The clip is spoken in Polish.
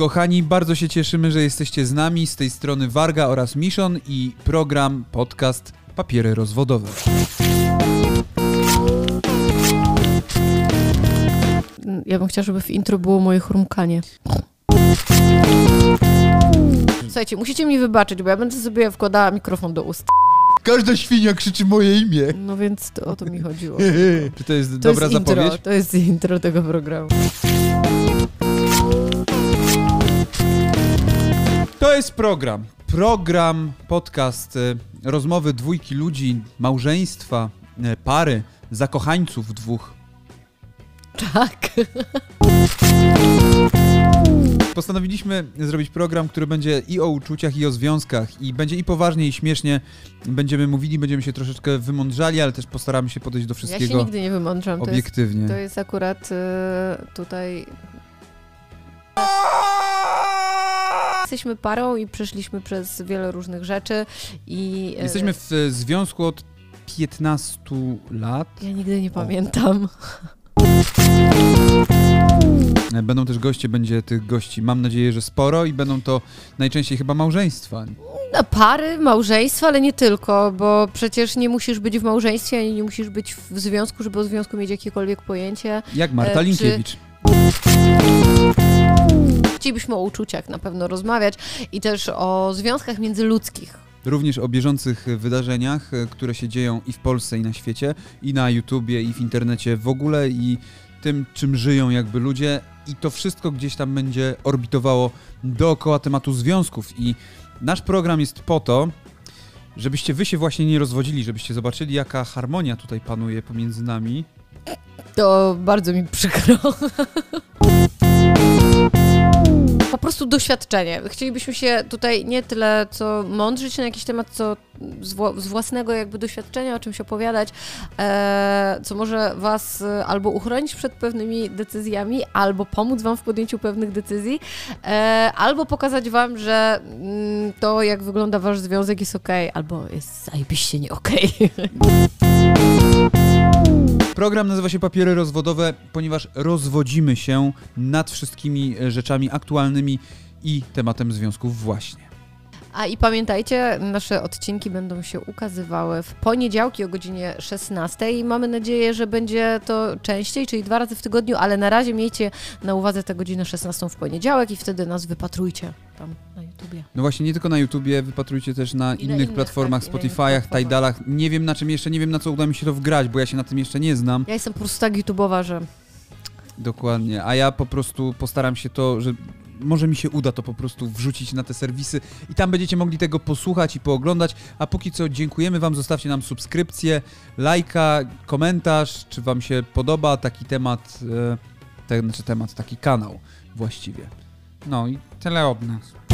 Kochani, bardzo się cieszymy, że jesteście z nami. Z tej strony Warga oraz Mission i program, podcast Papiery Rozwodowe. Ja bym chciała, żeby w intro było moje chrumkanie. Słuchajcie, musicie mi wybaczyć, bo ja będę sobie wkładała mikrofon do ust. Każda świnia krzyczy moje imię. No więc to, o to mi chodziło. Czy to jest To dobra jest intro, zapowiedź? to jest intro tego programu. To jest program. Program, podcast, e, rozmowy dwójki ludzi, małżeństwa, e, pary, zakochańców dwóch. Tak. Postanowiliśmy zrobić program, który będzie i o uczuciach, i o związkach, i będzie i poważnie, i śmiesznie. Będziemy mówili, będziemy się troszeczkę wymądrzali, ale też postaramy się podejść do Ja się wszystkiego nigdy nie wymądrzam. To jest, obiektywnie. to jest akurat y, tutaj... Jesteśmy parą i przeszliśmy przez wiele różnych rzeczy i... y, Jesteśmy w e, związku od 15 lat. Ja nigdy nie pamiętam. E, Będą też goście, będzie tych gości, mam nadzieję, że sporo i będą to najczęściej chyba małżeństwa. No, pary, małżeństwa, ale nie tylko, bo przecież nie musisz być w małżeństwie, ani nie musisz być w związku, żeby o związku mieć jakiekolwiek pojęcie. Jak Marta E, czy- Linkiewicz. Chcielibyśmy o uczuciach na pewno rozmawiać i też o związkach międzyludzkich. Również o bieżących wydarzeniach, e, które się dzieją i w Polsce, i na świecie, i na YouTubie, i w internecie w ogóle, i tym, czym żyją jakby ludzie. I to wszystko gdzieś tam będzie orbitowało dookoła tematu związków. I nasz program jest po to, żebyście wy się właśnie nie rozwodzili, żebyście zobaczyli, jaka harmonia tutaj panuje pomiędzy nami. To bardzo mi przykro. Prostu doświadczenie. Chcielibyśmy się tutaj nie tyle co mądrzyć na jakiś temat, co z, z własnego jakby doświadczenia, o czymś opowiadać, e, co może was e, albo uchronić przed pewnymi decyzjami, albo pomóc wam w podjęciu pewnych decyzji, e, albo pokazać wam, że mm, to jak wygląda wasz związek jest okej, albo jest zajebiście nie okej. Program nazywa się Papiery Rozwodowe, ponieważ rozwodzimy się nad wszystkimi rzeczami aktualnymi i tematem związków właśnie. A i pamiętajcie, nasze odcinki będą się ukazywały w poniedziałki o godzinie 16 i mamy nadzieję, że będzie to częściej, czyli dwa razy w tygodniu, ale na razie miejcie na uwadze tę godzinę 16 w poniedziałek i wtedy nas wypatrujcie tam na YouTubie. No właśnie, nie tylko na YouTubie, wypatrujcie też na I na innych innych, platformach, tak, innych Spotify'ach. Tidalach. Nie wiem na czym jeszcze, nie wiem na co uda mi się to wgrać, bo ja się na tym jeszcze nie znam. Ja jestem po prostu tak YouTubeowa, że Dokładnie, a ja po prostu postaram się to, że może mi się uda to po prostu wrzucić na te serwisy i tam będziecie mogli tego posłuchać i pooglądać. A póki co dziękujemy Wam, zostawcie nam subskrypcję, lajka, komentarz, czy Wam się podoba taki temat, e, ten, znaczy temat, taki kanał właściwie. No i tyle od nas.